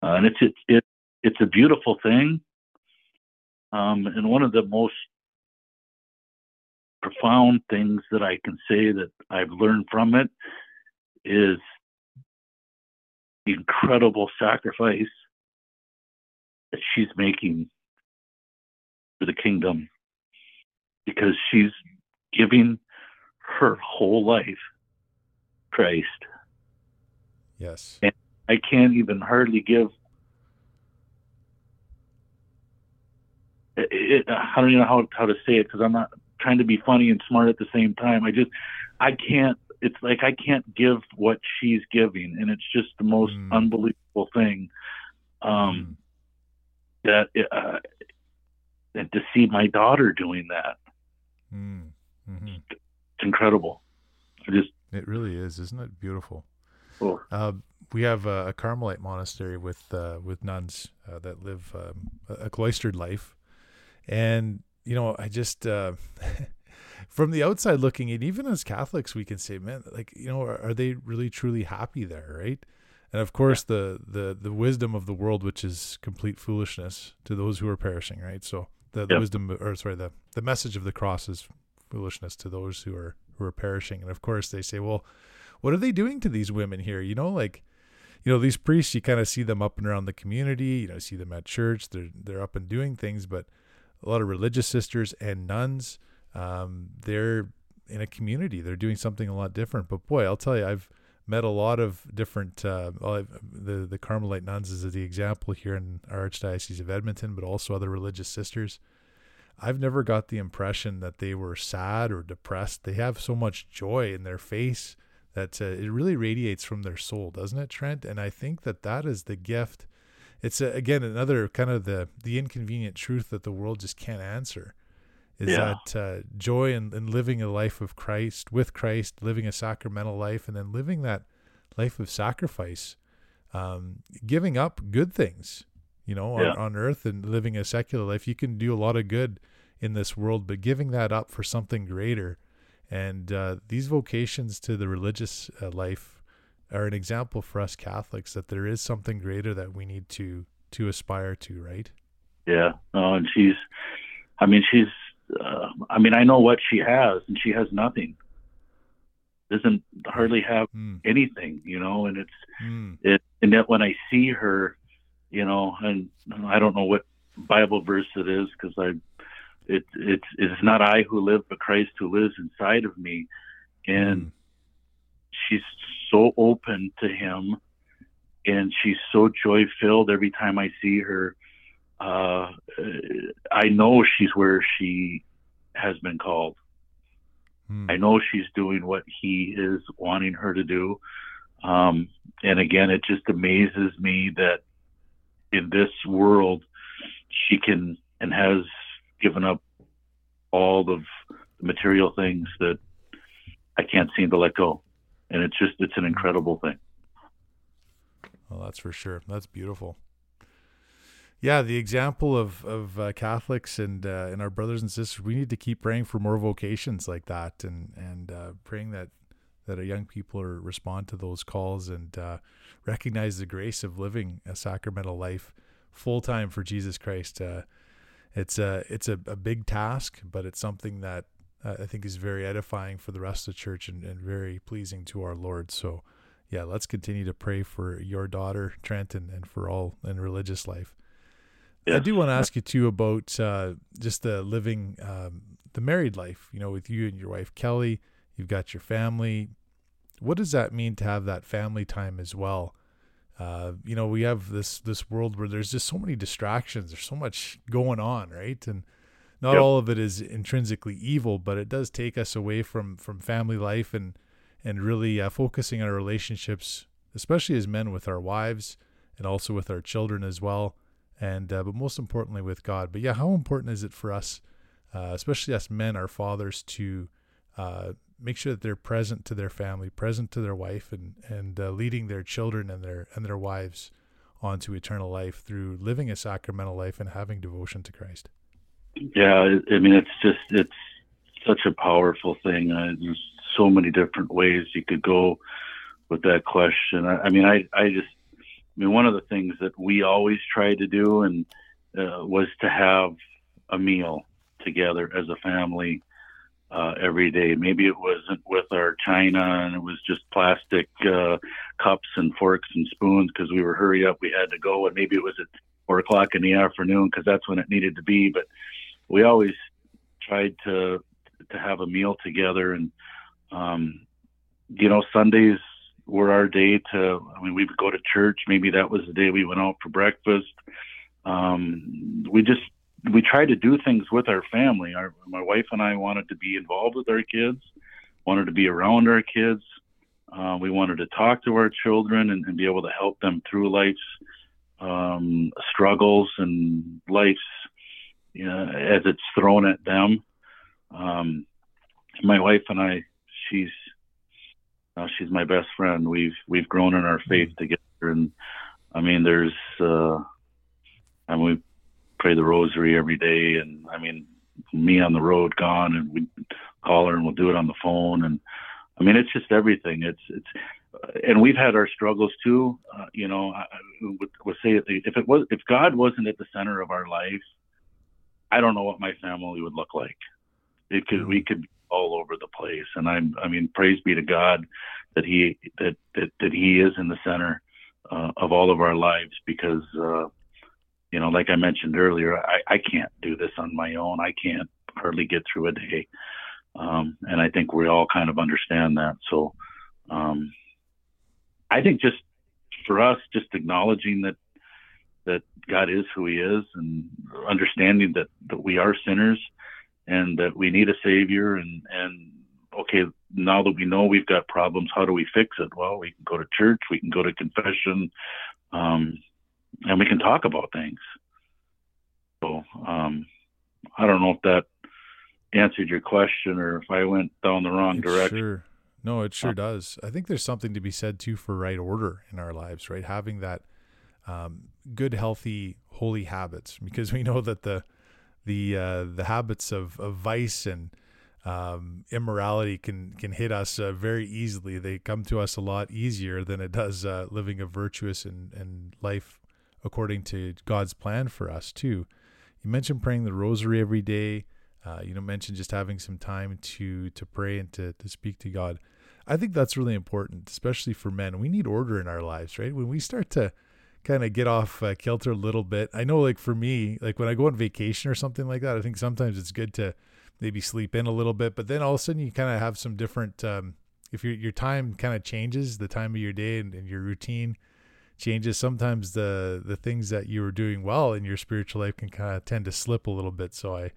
Speaker 2: Uh, and it's it's it, it's a beautiful thing. Um, and one of the most profound things that I can say that I've learned from it is the incredible sacrifice that she's making for the kingdom because she's giving her whole life Christ.
Speaker 1: Yes.
Speaker 2: And I can't even hardly give it, it, I don't even know how, how to say it because I'm not trying to be funny and smart at the same time. I just I can't it's like I can't give what she's giving, and it's just the most mm. unbelievable thing. Um, mm. that uh, and to see my daughter doing that, mm. mm-hmm. it's incredible. I just
Speaker 1: it really is, isn't it beautiful? Cool. Uh, we have a, a, Carmelite monastery with uh, with nuns uh, that live um, a cloistered life, and you know, I just uh, from the outside looking in, even as Catholics, we can say, man, like, you know, are, are they really truly happy there, right? And of course, yeah. the the the wisdom of the world, which is complete foolishness to those who are perishing, right? So the, the wisdom, or sorry, the the message of the cross is foolishness to those who are who are perishing. And of course, they say, well, what are they doing to these women here? You know, like, you know, these priests, you kind of see them up and around the community. You know, see them at church. They're they're up and doing things, but a lot of religious sisters and nuns um, they're in a community. They're doing something a lot different. But boy, I'll tell you, I've met a lot of different. Uh, the the Carmelite nuns is the example here in our archdiocese of Edmonton, but also other religious sisters. I've never got the impression that they were sad or depressed. They have so much joy in their face that uh, it really radiates from their soul, doesn't it, Trent? And I think that that is the gift. It's uh, again another kind of the the inconvenient truth that the world just can't answer is yeah. that uh, joy in, in living a life of Christ with Christ, living a sacramental life, and then living that life of sacrifice, um, giving up good things, you know, yeah. on, on earth and living a secular life. You can do a lot of good in this world, but giving that up for something greater. And uh, these vocations to the religious uh, life are an example for us Catholics that there is something greater that we need to to aspire to, right?
Speaker 2: Yeah. Oh, and she's, I mean, she's uh, I mean, I know what she has, and she has nothing. Doesn't hardly have mm. anything, you know. And it's mm. it, and yet when I see her, you know, and I don't know what Bible verse it is because I, it it's it's not I who live, but Christ who lives inside of me, and mm. she's so open to Him, and she's so joy filled every time I see her uh, I know she's where she has been called. Hmm. I know she's doing what he is wanting her to do. Um, and again, it just amazes me that in this world, she can and has given up all of the material things that I can't seem to let go. And it's just, it's an incredible thing.
Speaker 1: Well, that's for sure. That's beautiful yeah, the example of of uh, Catholics and uh, and our brothers and sisters, we need to keep praying for more vocations like that, and and uh, praying that that our young people are, respond to those calls and uh, recognize the grace of living a sacramental life full time for Jesus Christ. Uh, it's a it's a, a big task, but it's something that I think is very edifying for the rest of the church and, and very pleasing to our Lord. So, yeah, let's continue to pray for your daughter Trenton and for all in religious life. I do want to ask you too about uh, just the living, um, the married life. You know, with you and your wife Kelly, you've got your family. What does that mean to have that family time as well? Uh, you know, we have this this world where there's just so many distractions. There's so much going on, right? And not yep. all of it is intrinsically evil, but it does take us away from from family life and and really uh, focusing on our relationships, especially as men with our wives and also with our children as well and uh, but most importantly with God. But yeah, how important is it for us, uh, especially us men, our fathers, to uh, make sure that they're present to their family, present to their wife, and and uh, leading their children and their and their wives onto eternal life through living a sacramental life and having devotion to Christ.
Speaker 2: Yeah, I mean, it's just it's such a powerful thing. Uh, there's so many different ways you could go with that question. I, I mean, I I just I mean, one of the things that we always tried to do and uh, was to have a meal together as a family uh, every day. Maybe it wasn't with our china and it was just plastic uh, cups and forks and spoons because we were hurry up. We had to go, and maybe it was at four o'clock in the afternoon because that's when it needed to be. But we always tried to to have a meal together, and um, you know, Sundays were our day to. I mean, we would go to church. Maybe that was the day we went out for breakfast. Um, we just we tried to do things with our family. Our, my wife and I wanted to be involved with our kids, wanted to be around our kids. Uh, we wanted to talk to our children and, and, be able to help them through life's um, struggles and life's you know, as it's thrown at them. Um, my wife and I, she's uh, she's my best friend. We've we've grown in our faith together, and I mean, there's uh, I mean, we pray the rosary every day, and I mean, me on the road, gone, and we call her, and we'll do it on the phone, and I mean, it's just everything. It's it's, and we've had our struggles too. Uh, you know, I would, would say if it was if God wasn't at the center of our life, I don't know what my family would look like. It could we could be all over the place, and I'm I mean, praise be to God that he that that, that he is in the center uh, of all of our lives because. Uh, you know, like I mentioned earlier, I, I can't do this on my own. I can't hardly get through a day. Um, and I think we all kind of understand that. So um, I think just for us, just acknowledging that that God is who He is, and understanding that that we are sinners, and that we need a Savior, and and okay, now that we know we've got problems, how do we fix it? Well, we can go to church, we can go to confession, um, and we can talk about things. So um, I don't know if that answered your question or if I went down the wrong direction.
Speaker 1: Sure. No, it sure uh, does. I think there's something to be said too for right order in our lives, right? Having that um, good, healthy, holy habits, because we know that the the uh, the habits of, of vice and um, immorality can can hit us uh, very easily. They come to us a lot easier than it does uh, living a virtuous and, and life according to God's plan for us too. You mentioned praying the rosary every day. Uh, you know, mentioned just having some time to to pray and to to speak to God. I think that's really important, especially for men. We need order in our lives, right? When we start to kind of get off uh, kilter a little bit, I know, like for me, like when I go on vacation or something like that, I think sometimes it's good to maybe sleep in a little bit, but then all of a sudden you kind of have some different. Um, if your your time kind of changes, the time of your day and, and your routine changes, sometimes the the things that you were doing well in your spiritual life can kind of tend to slip a little bit. So I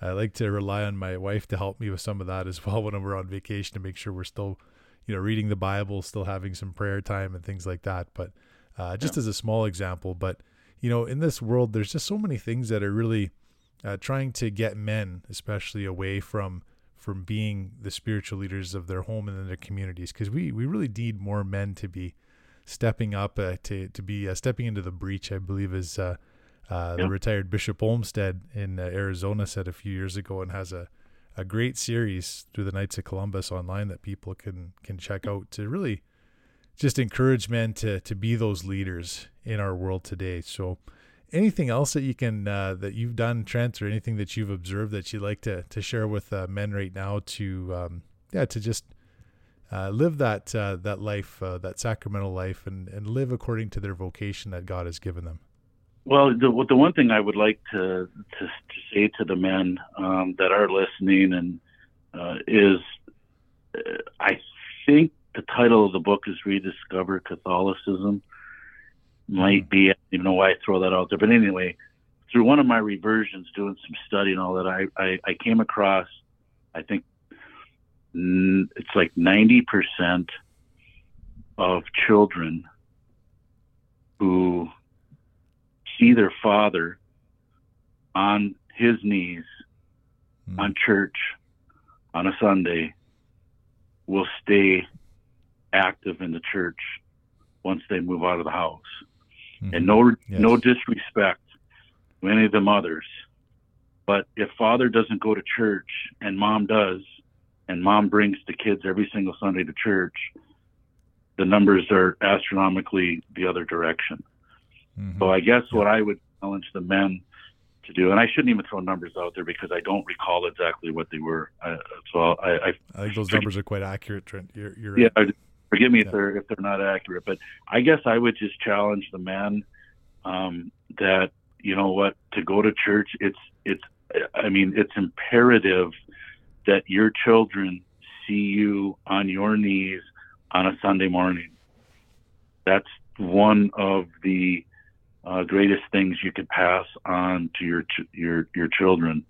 Speaker 1: I like to rely on my wife to help me with some of that as well when we're on vacation to make sure we're still, you know, reading the Bible, still having some prayer time and things like that. But uh, just yeah. as a small example, but you know, in this world, there's just so many things that are really uh, trying to get men, especially away from from being the spiritual leaders of their home and in their communities, because we we really need more men to be stepping up uh, to to be uh, stepping into the breach. I believe is uh, uh the retired Bishop Olmsted in uh, Arizona said a few years ago, and has a a great series through the Knights of Columbus online that people can can check out to really just encourage men to to be those leaders in our world today. So anything else that you can uh, that you've done trent or anything that you've observed that you'd like to to share with uh, men right now to um, yeah to just uh, live that uh, that life, uh, that sacramental life, and and live according to their vocation that God has given them.
Speaker 2: Well, the the one thing I would like to to, to say to the men um, that are listening and uh, is, I think the title of the book is "Rediscover Catholicism." Might be I don't even know why I throw that out there, but anyway, through one of my reversions, doing some study and all that, I I, I came across, I think it's like 90% of children who see their father on his knees mm. on church on a Sunday will stay active in the church once they move out of the house. mm-hmm. and no yes. no disrespect to any of the mothers. But if father doesn't go to church and mom does, and mom brings the kids every single Sunday to church, the numbers are astronomically the other direction. Mm-hmm. So I guess yeah. what I would challenge the men to do, and I shouldn't even throw numbers out there because I don't recall exactly what they were. Uh, so I, I,
Speaker 1: I, think those numbers are quite accurate, Trent. You're, you're
Speaker 2: yeah. Forgive me yeah. if they're if they're not accurate, but I guess I would just challenge the men um, that you know what to go to church. It's it's I mean it's imperative that your children see you on your knees on a Sunday morning. That's one of the uh, greatest things you could pass on to your ch- your your children.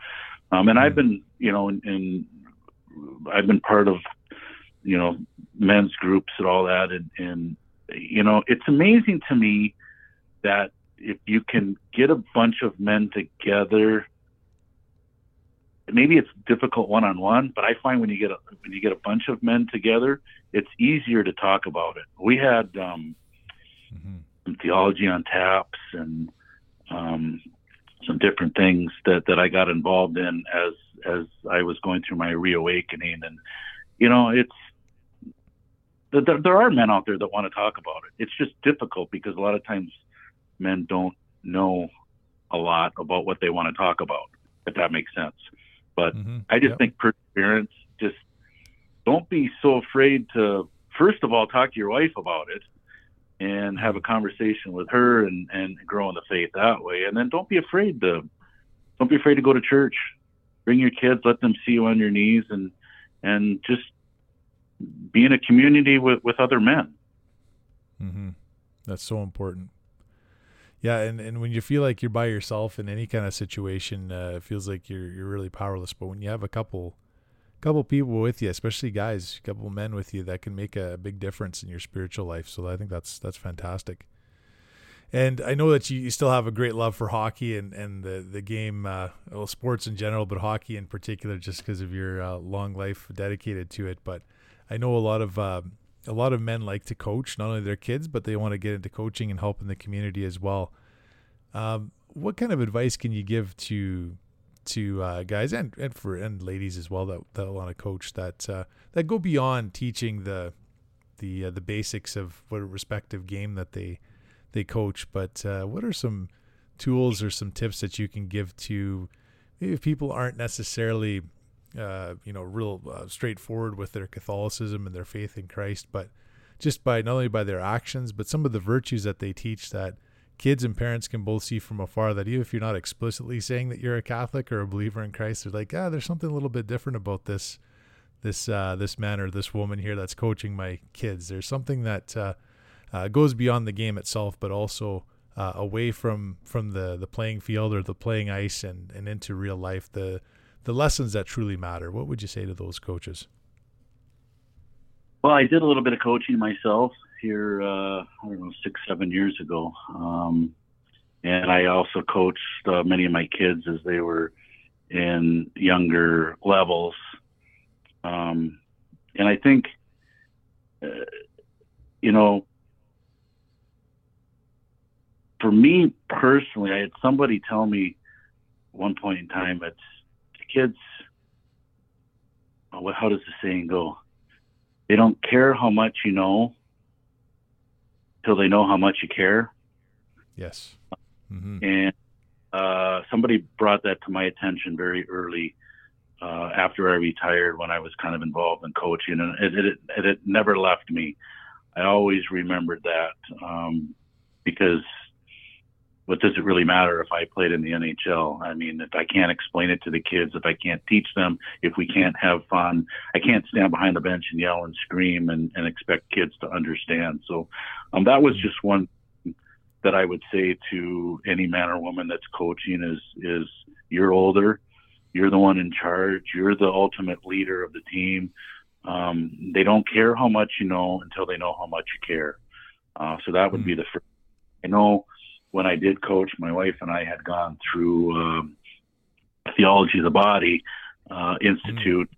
Speaker 2: Um, and I've mm-hmm. been, you know, in, in, I've been part of, you know, men's groups and all that, and, and you know, it's amazing to me that if you can get a bunch of men together maybe it's difficult one on one, but I find when you get a, when you get a bunch of men together, it's easier to talk about it. We had um, mm-hmm. some theology on taps and um, some different things that that I got involved in as as I was going through my reawakening, and you know, it's there, there are men out there that want to talk about it. It's just difficult because a lot of times men don't know a lot about what they want to talk about. If that makes sense. But mm-hmm. I just yep. think perseverance, just don't be so afraid to, first of all, talk to your wife about it and have a conversation with her and, and grow in the faith that way. And then don't be afraid to, don't be afraid to go to church. Bring your kids, let them see you on your knees and, and just be in a community with, with other men.
Speaker 1: Mm-hmm. That's so important. Yeah, and, and when you feel like you're by yourself in any kind of situation, uh, it feels like you're you're really powerless. But when you have a couple couple people with you, especially guys, a couple men with you, that can make a big difference in your spiritual life. So I think that's that's fantastic. And I know that you, you still have a great love for hockey and, and the, the game, uh, well, sports in general, but hockey in particular, just because of your uh, long life dedicated to it. But I know a lot of uh, a lot of men like to coach, not only their kids, but they want to get into coaching and help in the community as well. Um, what kind of advice can you give to to uh, guys and, and for and ladies as well that that want to coach that uh, that go beyond teaching the the uh, the basics of what respective game that they they coach, but uh, what are some tools or some tips that you can give to if people aren't necessarily uh, you know, real uh, straightforward with their Catholicism and their faith in Christ, but just by not only by their actions, but some of the virtues that they teach that kids and parents can both see from afar that even if you're not explicitly saying that you're a Catholic or a believer in Christ, they're like, ah, there's something a little bit different about this, this, uh, this man or this woman here that's coaching my kids. There's something that uh, uh, goes beyond the game itself, but also uh, away from from the the playing field or the playing ice and and into real life. The the lessons that truly matter. What would you say to those coaches?
Speaker 2: Well, I did a little bit of coaching myself here, uh, I don't know, six, seven years ago. Um, and I also coached uh, many of my kids as they were in younger levels. Um, and I think, uh, you know, for me personally, I had somebody tell me one point in time, it's kids, oh, how does the saying go? They don't care how much you know till they know how much you care.
Speaker 1: Yes.
Speaker 2: Mm-hmm. And uh, somebody brought that to my attention very early uh, after I retired when I was kind of involved in coaching, and it, it, it, it never left me. I always remembered that um, because what does it really matter if I played in the NHL? I mean, if I can't explain it to the kids, if I can't teach them, if we can't have fun, I can't stand behind the bench and yell and scream and, and expect kids to understand. So um, that was just one that I would say to any man or woman that's coaching is is you're older, you're the one in charge, you're the ultimate leader of the team. Um, they don't care how much you know until they know how much you care. Uh, so that would be hmm. the first. I know when I did coach, my wife and I had gone through um, Theology of the Body uh, Institute. Mm.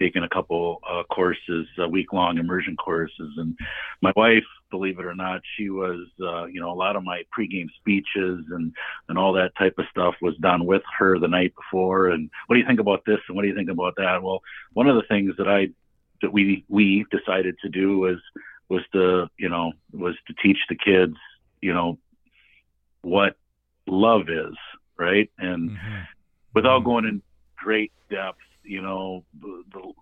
Speaker 2: taken a couple uh, courses, uh, week long immersion courses. And my wife, believe it or not, she was, uh, you know, a lot of my pregame speeches and, and all that type of stuff was done with her the night before. And what do you think about this? And what do you think about that? Well, one of the things that I, that we, we decided to do was, was to, you know, was to teach the kids, you know, what love is, right? And mm-hmm. without mm-hmm. going in great depth, you know, the, the,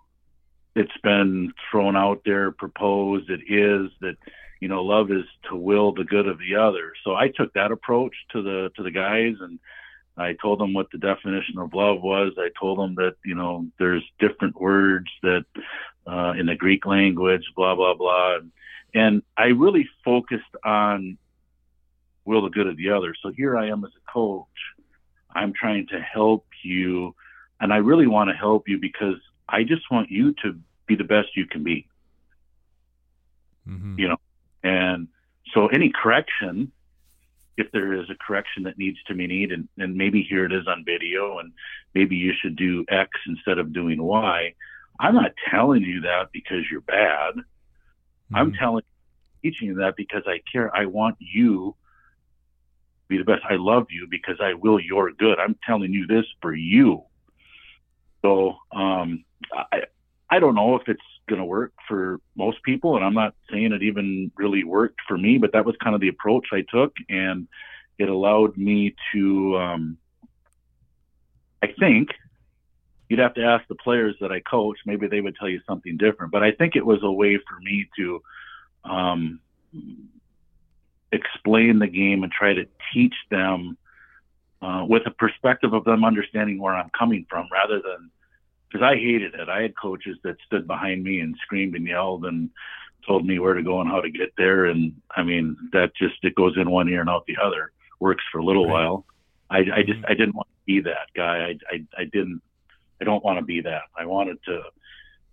Speaker 2: it's been thrown out there, proposed. It is that you know, love is to will the good of the other. So I took that approach to the to the guys, and I told them what the definition of love was. I told them that you know there's different words that uh, in the Greek language, blah blah blah, and I really focused on will the good of the other. So here I am as a coach. I'm trying to help you and I really want to help you because I just want you to be the best you can be. Mm-hmm. You know, and so any correction, if there is a correction that needs to be made, and, and maybe here it is on video, and maybe you should do X instead of doing Y. I'm not telling you that because you're bad. Mm-hmm. I'm telling, teaching you that because I care. I want you be the best. I love you because I will your good. I'm telling you this for you. So um, I I don't know if it's going to work for most people, and I'm not saying it even really worked for me, but that was kind of the approach I took, and it allowed me to. Um, I think you'd have to ask the players that I coach. Maybe they would tell you something different, but I think it was a way for me to um, explain the game and try to teach them uh, with a perspective of them understanding where I'm coming from rather than because I hated it. I had coaches that stood behind me and screamed and yelled and told me where to go and how to get there. And I mean, that just, it goes in one ear and out the other. Works for a little right. while. I, I just, I didn't want to be that guy. I, I, I didn't, I don't want to be that. I wanted to,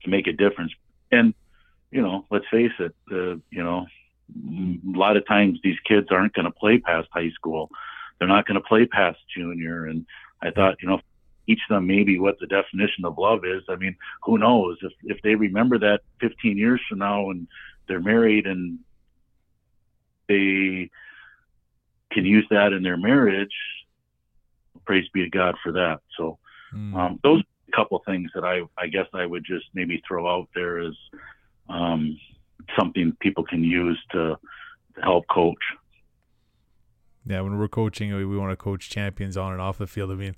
Speaker 2: to make a difference. And, you know, let's face it, uh, you know, a lot of times these kids aren't going to play past high school they're not going to play past junior. And I thought, you know, teach them maybe what the definition of love is. I mean, who knows if if they remember that 15 years from now and they're married and they can use that in their marriage. Praise be to God for that. So mm. um, those a couple things that I I guess I would just maybe throw out there is, um, something people can use to, to help coach.
Speaker 1: Yeah, when we're coaching, we, we want to coach champions on and off the field. I mean,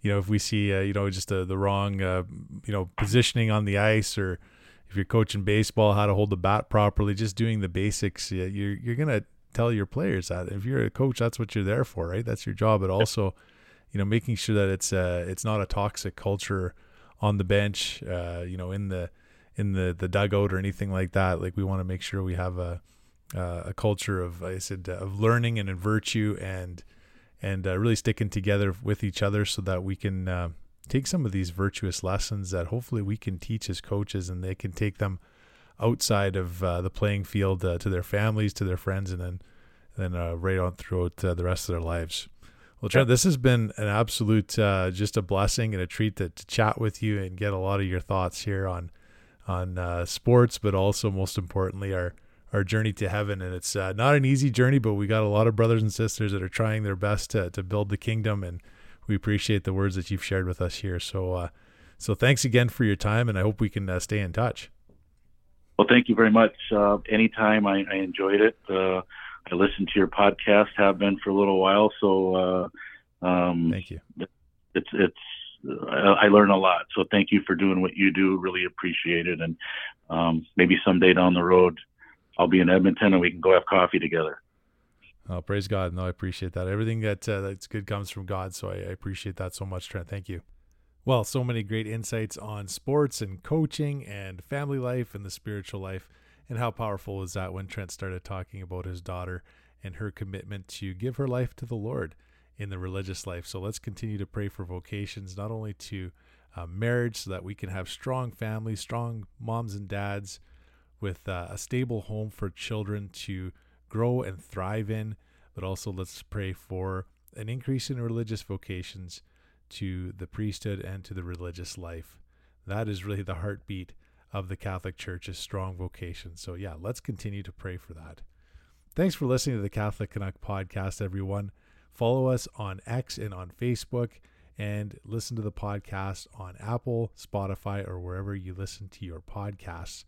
Speaker 1: you know, if we see, uh, you know, just uh, the wrong, uh, you know, positioning on the ice, or if you're coaching baseball, how to hold the bat properly, just doing the basics, yeah, you're you're gonna tell your players that. If you're a coach, that's what you're there for, right? That's your job. But also, you know, making sure that it's uh, it's not a toxic culture on the bench, uh, you know, in the in the the dugout or anything like that. Like we want to make sure we have a uh, a culture of I said of learning and in virtue and and uh, really sticking together with each other so that we can uh, take some of these virtuous lessons that hopefully we can teach as coaches and they can take them outside of uh, the playing field uh, to their families, to their friends, and then then uh, right on throughout the rest of their lives. Well, Trent, this has been an absolute just a blessing and a treat to, to chat with you and get a lot of your thoughts here on on sports, but also most importantly our our journey to heaven. And it's uh, not an easy journey, but we got a lot of brothers and sisters that are trying their best to, to build the kingdom. And we appreciate the words that you've shared with us here. So, uh, so thanks again for your time, and I hope we can uh, stay in touch.
Speaker 2: Well, thank you very much. Uh, anytime I, I enjoyed it. Uh, I listened to your podcast, have been for a little while. So, uh, um,
Speaker 1: thank you.
Speaker 2: It's, it's, I learn a lot. So thank you for doing what you do. Really appreciate it. And um, maybe someday down the road, I'll be in Edmonton and we can go have coffee together.
Speaker 1: Oh, praise God! No, I appreciate that. Everything that uh, that's good comes from God, so I, I appreciate that so much, Trent. Thank you. Well, so many great insights on sports and coaching and family life and the spiritual life. And how powerful was that when Trent started talking about his daughter and her commitment to give her life to the Lord in the religious life? So let's continue to pray for vocations, not only to uh, marriage, so that we can have strong families, strong moms and dads with uh, a stable home for children to grow and thrive in, but also let's pray for an increase in religious vocations to the priesthood and to the religious life that is really the heartbeat of the Catholic Church is strong vocation. So yeah, let's continue to pray for that. Thanks for listening to the Catholic Canuck podcast, everyone. Follow us on X and on Facebook and listen to the podcast on Apple, Spotify, or wherever you listen to your podcasts.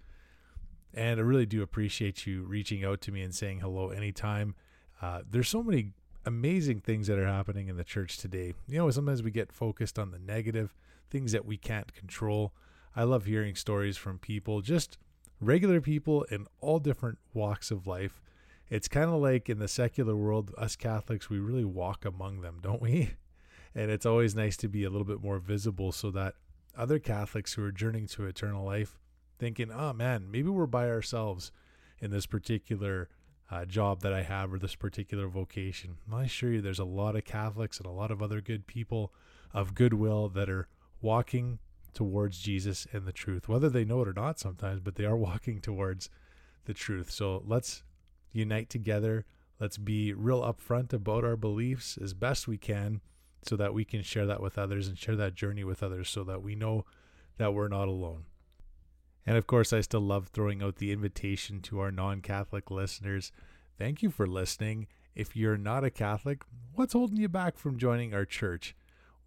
Speaker 1: And I really do appreciate you reaching out to me and saying hello anytime. Uh, there's so many amazing things that are happening in the church today. You know, sometimes we get focused on the negative, things that we can't control. I love hearing stories from people, just regular people in all different walks of life. It's kind of like in the secular world, us Catholics, we really walk among them, don't we? And it's always nice to be a little bit more visible so that other Catholics who are journeying to eternal life thinking, oh man, maybe we're by ourselves in this particular uh, job that I have or this particular vocation. I assure you, there's a lot of Catholics and a lot of other good people of goodwill that are walking towards Jesus and the truth, whether they know it or not sometimes, but they are walking towards the truth. So let's unite together. Let's be real upfront about our beliefs as best we can so that we can share that with others and share that journey with others so that we know that we're not alone. And of course, I still love throwing out the invitation to our non Catholic listeners. Thank you for listening. If you're not a Catholic, what's holding you back from joining our church?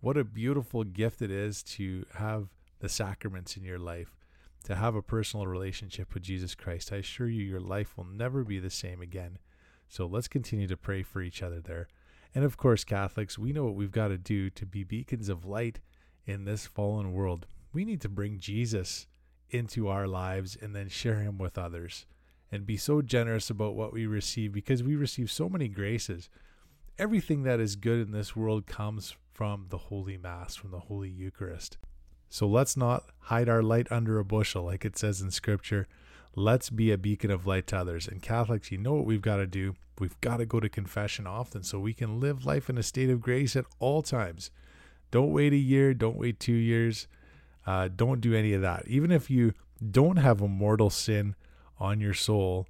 Speaker 1: What a beautiful gift it is to have the sacraments in your life, to have a personal relationship with Jesus Christ. I assure you, your life will never be the same again. So let's continue to pray for each other there. And of course, Catholics, we know what we've got to do to be beacons of light in this fallen world. We need to bring Jesus into our lives and then share him with others and be so generous about what we receive because we receive so many graces. Everything that is good in this world comes from the Holy Mass, from the Holy Eucharist. So let's not hide our light under a bushel, like it says in Scripture. Let's be a beacon of light to others. And Catholics, you know what we've got to do? We've got to go to confession often so we can live life in a state of grace at all times. Don't wait a year, don't wait two years. Uh, don't do any of that. Even if you don't have a mortal sin on your soul,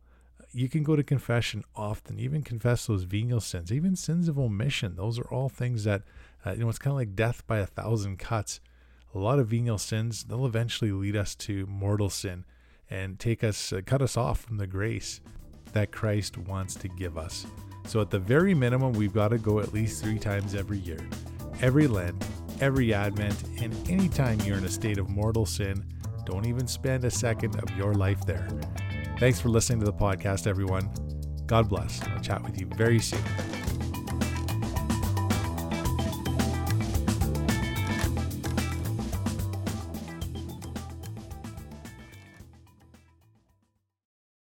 Speaker 1: you can go to confession often, even confess those venial sins, even sins of omission. Those are all things that, uh, you know, it's kind of like death by a thousand cuts. A lot of venial sins, they'll eventually lead us to mortal sin and take us, uh, cut us off from the grace that Christ wants to give us. So, at the very minimum, we've got to go at least three times every year. Every Lent, every Advent, and anytime you're in a state of mortal sin, don't even spend a second of your life there. Thanks for listening to the podcast, everyone. God bless. I'll chat with you very soon.